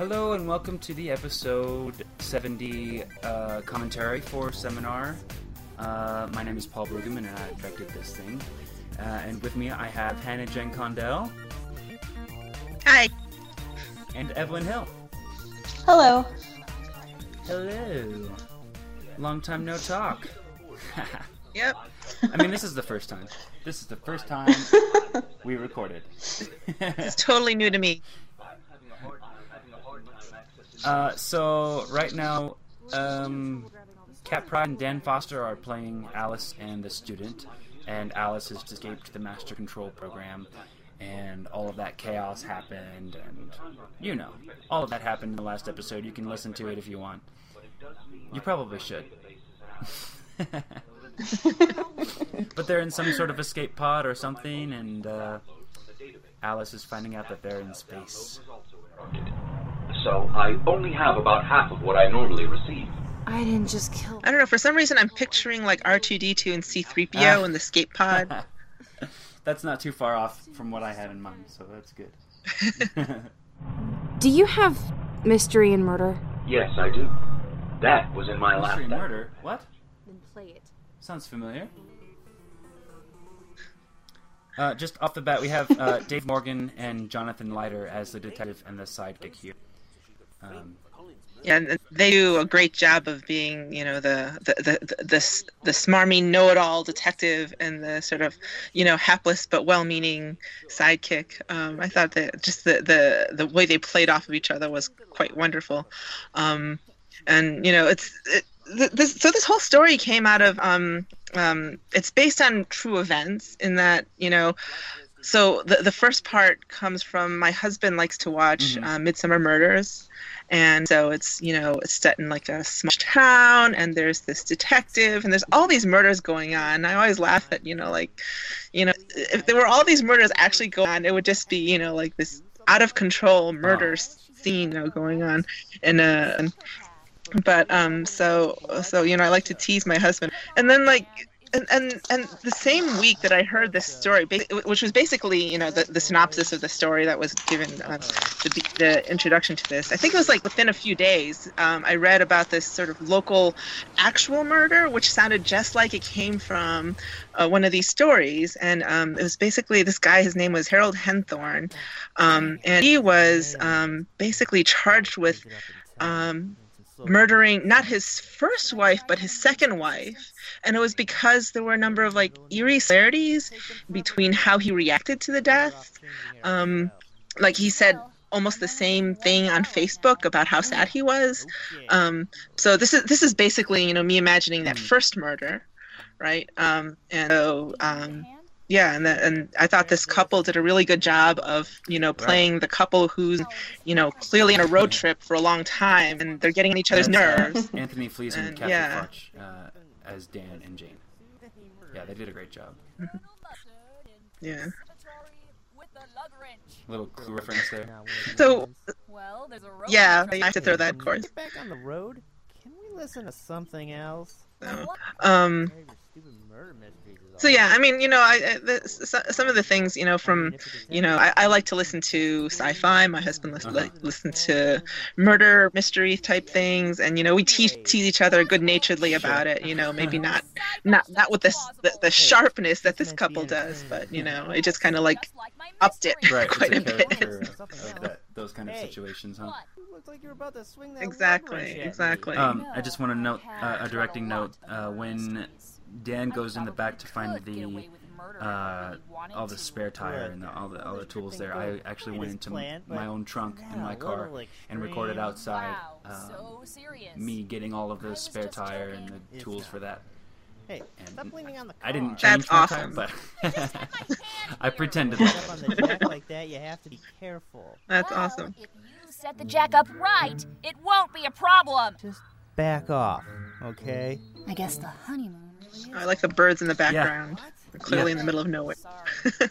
Hello and welcome to the episode 70 uh, commentary for Seminar. Uh, my name is Paul Brueggemann and I directed this thing. Uh, and with me I have Hannah Jen Condell Hi. and Evelyn Hill. Hello. Hello. Long time no talk. Yep. I mean, this is the first time. This is the first time we recorded. It's totally new to me. Uh, so right now, um, Cat Pride and Dan Foster are playing Alice and the student, and Alice has escaped the Master Control program, and all of that chaos happened, and you know, all of that happened in the last episode. You can listen to it if you want. You probably should. but they're in some sort of escape pod or something, and uh, Alice is finding out that they're in space. So I only have about half of what I normally receive. I didn't just kill. I don't know. For some reason, I'm picturing like R2D2 and C3PO Ah. in the escape pod. that's not too far off from what I had in mind, so that's good. Do you have mystery and murder? Yes, I do. That was in my last Mystery act. murder? What? Then play it. Sounds familiar. Uh, just off the bat, we have uh, Dave Morgan and Jonathan Leiter as the detective and the sidekick here. Um, Yeah, and they do a great job of being, you know, the the the the, the, the smarmy know-it-all detective and the sort of, you know, hapless but well-meaning sidekick. Um, I thought that just the, the the way they played off of each other was quite wonderful. Um, and you know, it's it, this, so this whole story came out of um, um, it's based on true events in that you know. So the the first part comes from my husband likes to watch Mhm. uh, Midsomer Murders, and so it's you know it's set in like a small town and there's this detective and there's all these murders going on. I always laugh at you know like you know if there were all these murders actually going on it would just be you know like this out of control murder scene you know, going on and uh but um so so you know i like to tease my husband. And then like and, and and the same week that I heard this story, which was basically you know the, the synopsis of the story that was given uh, the, the introduction to this, I think it was like within a few days, um, I read about this sort of local actual murder, which sounded just like it came from uh, one of these stories, and um, it was basically this guy. His name was Harold Henthorn, um, and he was um, basically charged with um, murdering not his first wife but his second wife. And it was because there were a number of like eerie similarities between how he reacted to the death. Um, like he said almost the same thing on facebook about how sad he was. Um, so this is this is basically you know me imagining that first murder right? Um, and so um, yeah and, the, and i thought this couple did a really good job of you know playing the couple who's you know clearly on a road trip for a long time and they're getting on each other's that's, uh, nerves Anthony Flees and And, Kathy yeah. Foch uh, as Dan and Jane. Yeah, they did a great job. yeah Little clue reference there. so Well, there's a road yeah trip. i have to throw that of course Get back on the road. Can we listen to something else? so, um Maybe stupid murder mysteries so yeah i mean you know i, I the, so- some of the things you know from you know I, I like to listen to sci-fi my husband listen, Uh-huh. like, listen to murder mystery type things and you know we tease, tease each other good naturedly about it you know maybe not not not with this the, the sharpness that this couple does but you know it just kind of like Just like my upped it. Right, quite a a bit character of, of that, those kind of situations, huh? What? You look like you're about to swing that exactly leverage at me. exactly Um, I just want to note uh, a directing note uh, when Dan goes in the back to find the away with murder uh, if he wanted all the spare tire and the, all the all the tools there. I actually went into m- my own trunk in my car and recorded outside Wow, um, so me getting all of the spare just tire and joking. the tools for that. Hey, And stop leaning on the car. I didn't That's change my awesome. tire, but Just had my hand I pretended. Set up on the jack like that, you have to be careful. that's Well, awesome If you set the jack up right, it won't be a problem. Just back off, okay? I guess the honeymoon really is. I like the birds in the background They're clearly in the middle of nowhere Okay.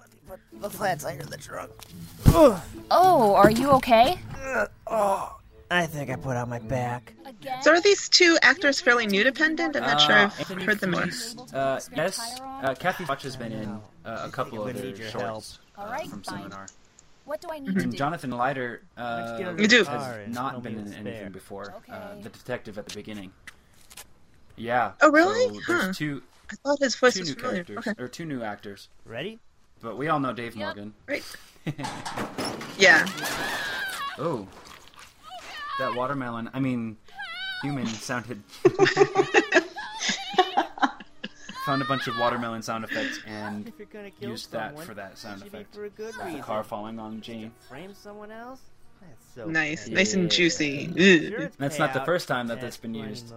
Let me put the plants tire in the trunk. Oh, are you okay? Oh, I think I put out my back. Again? so are these two actors fairly new dependent i'm not sure Uh, i've Anthony heard them more Uh, yes, uh, Kathy Foch has been in uh, a couple of gonna their need your shorts uh, All right, from fine. Seminar. What do I need to do? Jonathan Leiter uh, get out has not tell been in anything fair. before. Uh, Okay. the detective at the beginning. Yeah. Oh, really? So there's Huh. two I thought his voice two was new familiar. characters Okay, or two new actors, Ready? but we all know Dave Yep. Morgan. great. Yeah. Oh, that watermelon. I mean, human sounded. Found a bunch of watermelon sound effects and If you're gonna kill used that for that sound it should be effect. for a good The car falling on Jane. Frame someone else? That's so Nice, petty. nice and juicy. Sure, That's not the first time that and that's it's been used.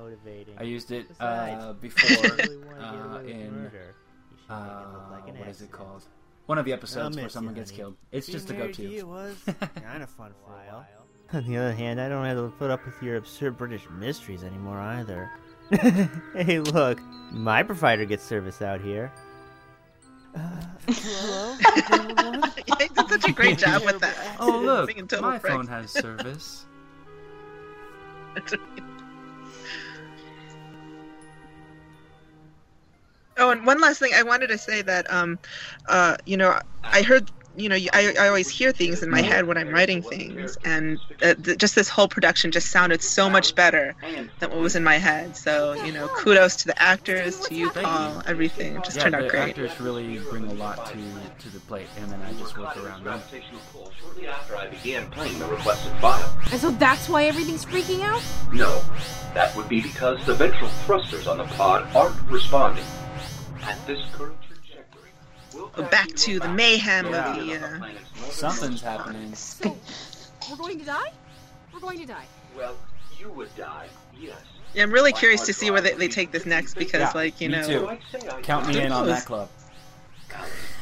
I used it uh, before you really wanna get uh, in murder, you should uh, make it look like an what is it called? One of the episodes where someone gets killed. It's just a married to go-to. was kind of fun for a while. On the other hand, I don't have to put up with your absurd British mysteries anymore either. hey, look, my provider gets service out here. Uh, hello? Everyone? he did such a great job with that. Oh look, Being a total my prick. phone has service. Oh, and one last thing, I wanted to say that, um, uh, you know, I heard, you know, I, I always hear things in my head when I'm writing things, and uh, th- just this whole production just sounded so much better than what was in my head. So, you know, kudos to the actors, to you, Paul, everything. It just yeah, turned the out great. The actors really bring a lot to to the plate, and then I just work around them. Shortly after I began playing the requested file. And so that's why everything's freaking out? No, that would be because the ventral thrusters on the pod aren't responding. At this current back to the mayhem Yeah. of the. Uh, Something's happening. So, we're going to die? We're going to die. Well, you would die, yes. yeah, I'm really curious to see where they, they take this next because, Yeah, like, you me know. too. So I'd say I Count me in on that club.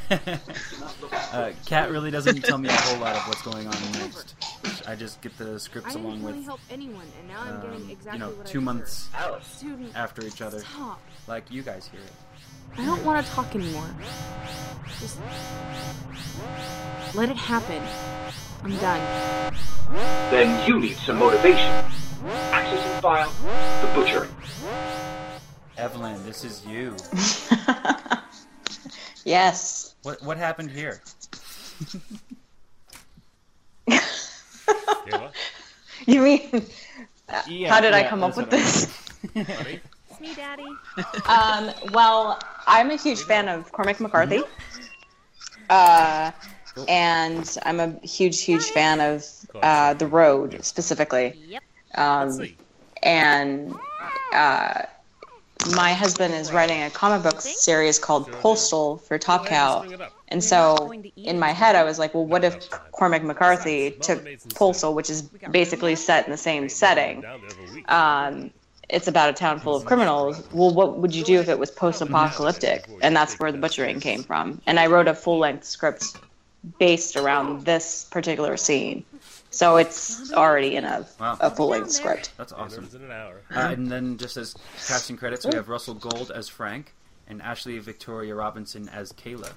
uh, Kat really doesn't tell me a whole lot of what's going on next. I just get the scripts didn't along really with, help anyone, and now I'm um, exactly you know, what I two deserve. months Alice. Student, after each other, stop. like you guys hear it. I don't want to talk anymore. Just let it happen. I'm done. Then you need some motivation. Accessing file, the butchering. Evelyn, this is you. yes. What what happened here? You mean, Yeah, how did I come up with this? It's me, Daddy. Um, well, I'm a huge fan of Cormac McCarthy. Uh, and I'm a huge, huge fan of uh, The Road specifically. Yep. Um, and uh, my husband is writing a comic book series called Postal for Top Cow. And so in my head, I was like, well, what if Cormac McCarthy took Postal, which is basically set in the same setting? Um, it's about a town full of criminals. Well, what would you do if it was post apocalyptic? And that's where the butchering came from. And I wrote a full length script based around this particular scene. So it's already in a, Wow. a full length script. That's awesome. Uh, and then just as casting credits, we have Russell Gold as Frank and Ashley Victoria Robinson as Kayla.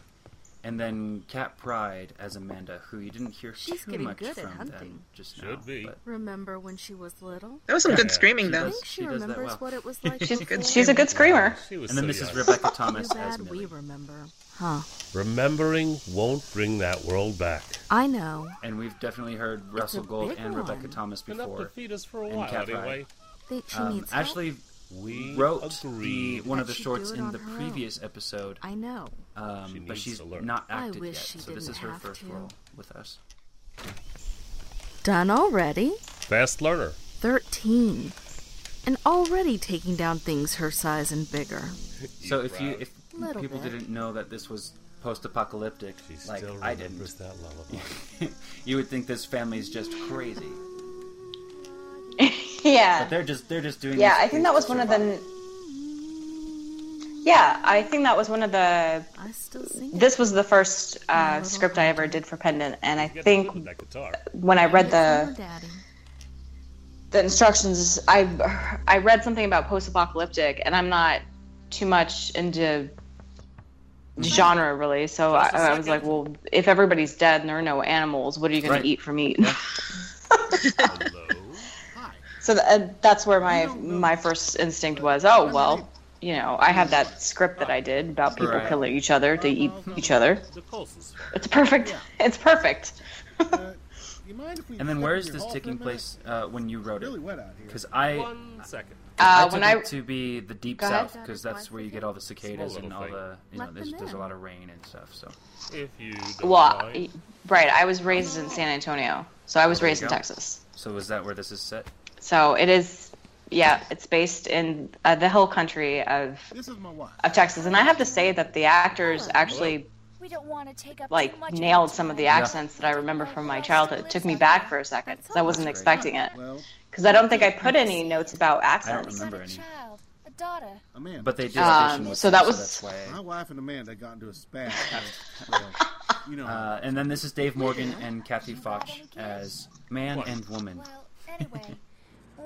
And then Cat Pride as Amanda, who you didn't hear She's too getting much good at from hunting. them just Should now. be. But Remember when she was little? That was some good screaming, she though. I think she, she does that remembers well. what it was like She's before. good. She's a good screamer. She was and then so Mrs. young. Rebecca Too Thomas as bad we remember. Huh. Remembering won't bring that world back. I know. And we've definitely heard Russell a Gold big and Rebecca one. Thomas Been up to before. feed us for a and while Cat Pride. anyway. Think she Um, needs help? Ashley We wrote the, one of the shorts in the her own. previous episode, I know. um, She but she's not acted yet. So this is her first to. role with us. Done already? Fast learner. 13. And already taking down things her size and bigger. So if you if Little people bit. didn't know that this was post-apocalyptic, She like still I didn't, remembers that lullaby. you would think this family's just crazy. Yeah. But they're just they're just doing. Yeah, these I think that was things one to of the. Yeah, I think that was one of the. I still sing. This was the first uh, script I ever did for Pendant, and I think live with that guitar. when I read the the instructions, I I read something about post-apocalyptic, and I'm not too much into genre really. So I, I was like, well, if everybody's dead and there are no animals, what are you going Right. to eat for meat? Yeah. Hello. So th- uh, that's where my my first instinct was. Oh well, you know, I have that script that I did about people Right. killing each other to eat each other. It's perfect. It's perfect. Uh, you mind if we And then step where in is your this hall for a taking place uh, when you wrote Really it? wet out here. Because I One second. I Uh, took when I it to be the deep Go ahead. south because that's where you get all the cicadas Small and all little the you know Let there's, them there's a in. lot of rain and stuff. So If you don't well, mind. right, I was raised in San Antonio, so I was There raised in go. Texas. so is that where this is set? So it is, yeah, it's based in uh, the hill country of This is my wife. of Texas, and I have to say that the actors actually We don't want to take up like much nailed some of the time. accents that I remember from my childhood. It took me back for a second because I wasn't expecting it. Because I don't think I put any notes about accents. I don't remember Got a any. child, a daughter. Amanda. But they did Um, so that was- that's why. my wife and Amanda got into a spat. well, you know. Uh, and then this is Dave Morgan and Kathy Foch as man and woman. Well, anyway,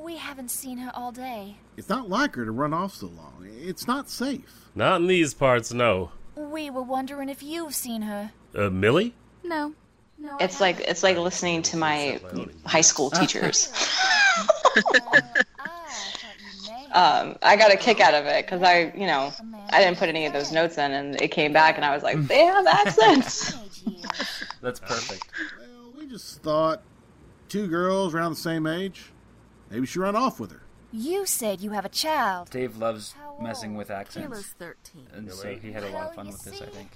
we haven't seen her all day. it's not like her to run off so long. It's not safe. Not in these parts, no. We were wondering if you've seen her. Uh, Millie? No. No. It's like it's like listening to my high school teachers. I thought you may have. um, I got a kick out of it because I, you know, I didn't put any of those notes in, and it came back, and I was like, they have accents. That's perfect. Well, we just thought two girls around the same age. Maybe she ran off with her. You said you have a child. Dave loves messing with accents, Kayla's 13. and so he had a lot of fun with this. I think.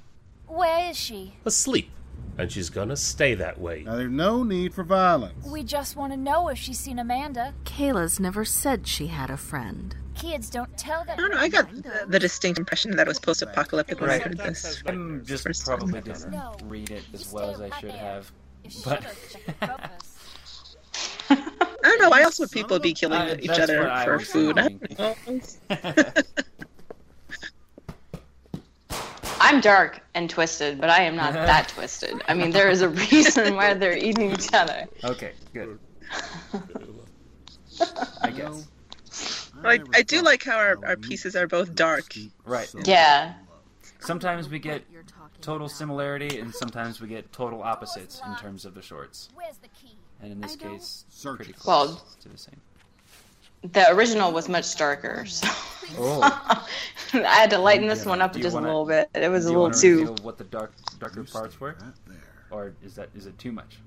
Where is she? Asleep. And she's gonna stay that way. Now, there's no need for violence. We just want to know if she's seen Amanda. Kayla's never said she had a friend. Kids don't tell them. I don't know. I got the, the distinct impression that it was post-apocalyptic when I heard this. I just First probably time. didn't read it as well as I should have. But- does, check the focus. I don't know. Why else would people be killing Uh, each other what I for food? I thinking. don't know. I'm dark and twisted, but I am not that twisted. I mean, there is a reason why they're eating each other. Okay, good. I guess. I, I do like how our, our pieces are both dark. Right. Yeah. Sometimes we get total similarity, and sometimes we get total opposites in terms of the shorts. Where's the key? And in this I case, Search pretty close Well- to the same. The original was much darker, so Oh, I had to lighten this Yeah. one up just wanna- a little bit. It was do a little want too. reveal what the dark, darker parts were, there. or is that is it too much?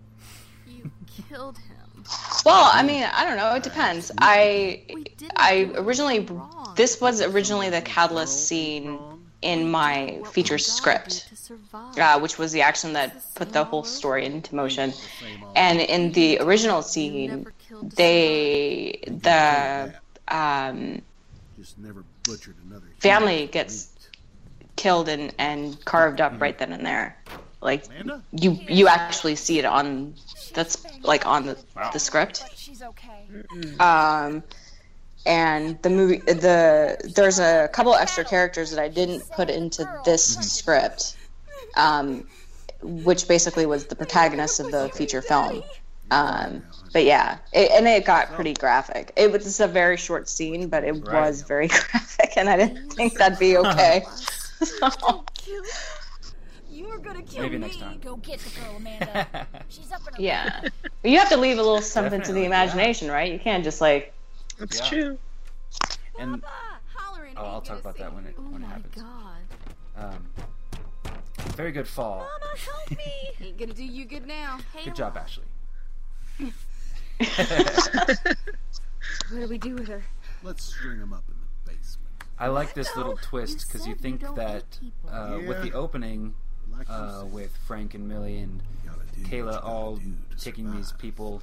You killed him. Well, I mean, I don't know. It depends. I I originally this was originally the catalyst scene in my feature we gotta do script, uh, which was the action that put the whole story into motion. And in the original scene, never killed to they the um, Just never butchered another human family gets killed and, and carved up right then and there. Like you you actually see it on that's like on the, the script. But she's okay. um, and the movie the there's a couple extra characters that I didn't put into this script, um, which basically was the protagonist of the feature film. Um, but yeah, it, and it got pretty graphic. It was just a very short scene, but it Right. was very graphic, and I didn't think that'd be okay. so, You were gonna kill Maybe me. next time. Go get the girl, Amanda. She's up in yeah, you have to leave a little something to the Definitely, yeah. imagination, right? You can't just like That's Yeah. true. And Hollering oh, I'll talk about that when it Oh when it my happens. god. Um, very good fall. Mama, help me. Ain't gonna do you good now. Hey, Good job, Ashley. What do we do with her? Let's string him up in the basement. I like this little twist because you you think don't that eat people. uh, with the opening Like uh, with Frank and Millie and you gotta do what you Kayla all do to taking these people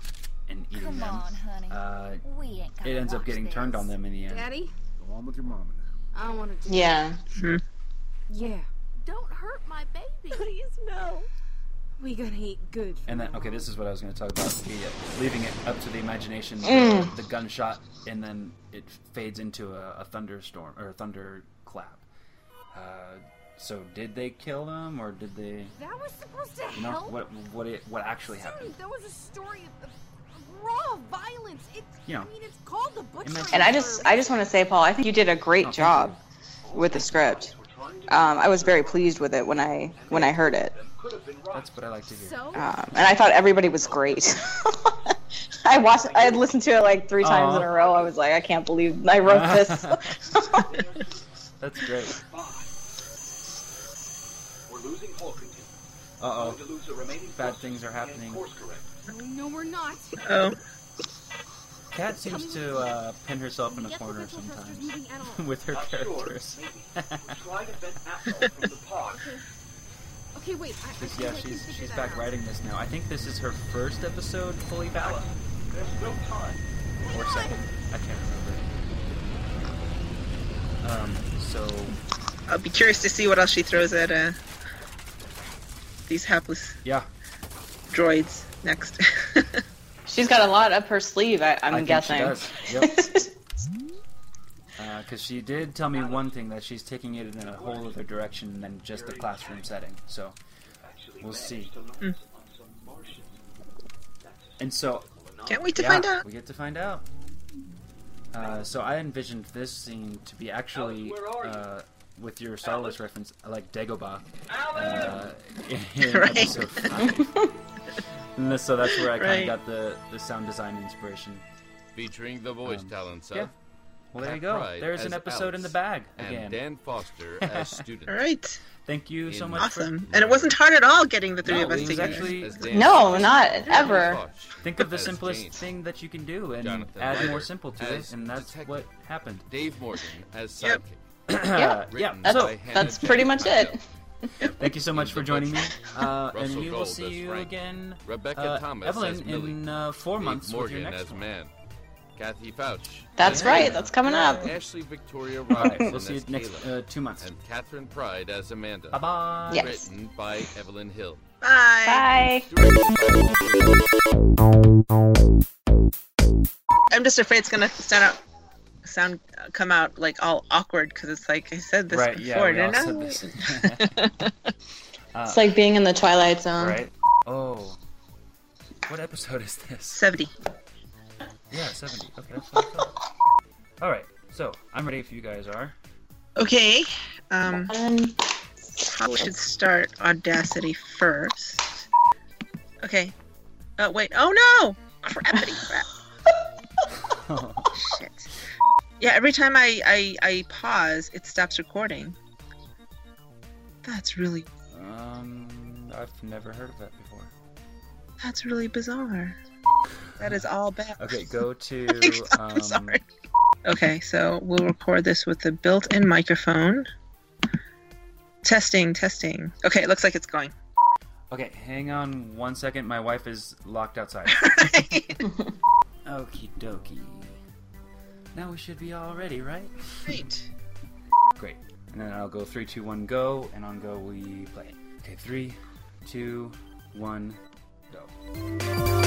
and eating Come them, on, honey. uh, we ain't it gonna ends up getting this. turned on them in the end. Daddy, Go on with your mama now. I don't want to do yeah. Yeah. Don't hurt my baby. Please, no. We gonna eat good. And then, okay, this is what I was going to talk about: the, uh, leaving it up to the imagination, Mm. the, the gunshot, and then it fades into a, a thunderstorm or a thunderclap. Uh, so, did they kill them, or did they? That was supposed to You know help. what? What it? What actually happened? Dude, that was a story of, of raw violence. It, You know. I mean, it's called the butcher. And I just, I just want to say, Paul, I think you did a great Oh, thank job with the script. Um, I was very pleased with it when I when I heard it, That's what I like to hear. Um, and I thought everybody was great. I watched, I had listened to it like three times in a row. I was like, I can't believe I wrote this. That's great. We're losing Hawkington. Uh oh. Bad things are happening. No, we're not. Oh. Kat seems to uh, pin herself in a corner sometimes with her characters. Okay, wait. I, I She's- yeah, like she's she's back out. writing this now. I think this is her first episode fully Vala. Or second. I can't remember. Um, so I'll be curious to see what else she throws at uh, these hapless yeah, droids next. She's got a lot up her sleeve, I, I'm I think guessing. she does. Yep. Because she did tell me one thing that she's taking it in a whole other direction than just the classroom setting. So we'll see. Mm. And so Can't wait to yeah, find out. We get to find out. Uh, so I envisioned this scene to be actually, uh, with your Star Wars reference, like Dagobah uh, in Right. episode five. And so that's where I kind Right. of got the, the sound design inspiration. Featuring the voice Um, talents yeah. of Well, there you go. Pride There's an as episode in the Alice bag and again. Dan Foster as student. All right. Thank you so much. Awesome. For, And it wasn't hard at all getting the three No, of us it together. actually- No, not ever. Think of the simplest James. thing that you can do and Jonathan add more simple to it, and that's detective. what happened. Dave Morgan as Yep. sidekick. yeah. Written That's, by that's pretty much it. Mandel. Thank you so much for joining me. Uh, and we will see you Frank. again, Rebecca uh, Thomas Evelyn, in uh, four Dave months with your next as one. Man. Kathy Fouch. That's as right. That's coming up. Ashley Victoria All right, Robinson we'll see you as next Kayla. uh, two months. And Catherine Pride as Amanda. Bye bye. Yes. Written by Evelyn Hill. Bye. Bye. Directed by Walter I'm just afraid it's gonna sound out, sound uh, come out like all awkward because it's like I said this right, before, yeah, didn't I? this. uh, It's like being in the Twilight Zone. right? Oh. What episode is this? Seventy. Yeah, 70. Okay, that's what I. Alright, so I'm ready if you guys are. Okay. Um, And probably should start Audacity first. Okay. Oh wait. Oh no! Crappity crap. Yeah. Every time I, I I pause, it stops recording. That's really Um, I've never heard of that before. that's really bizarre. That is all bad. Okay, go to. Um, sorry. Okay, so we'll record this with the built-in microphone. Testing, testing. Okay, it looks like it's going. okay, hang on one second. My wife is locked outside. Okie dokie. Now we should be all ready, right? Great. Great. And then I'll go three, two, one, go, and on go we play. Okay, three, two, one, go.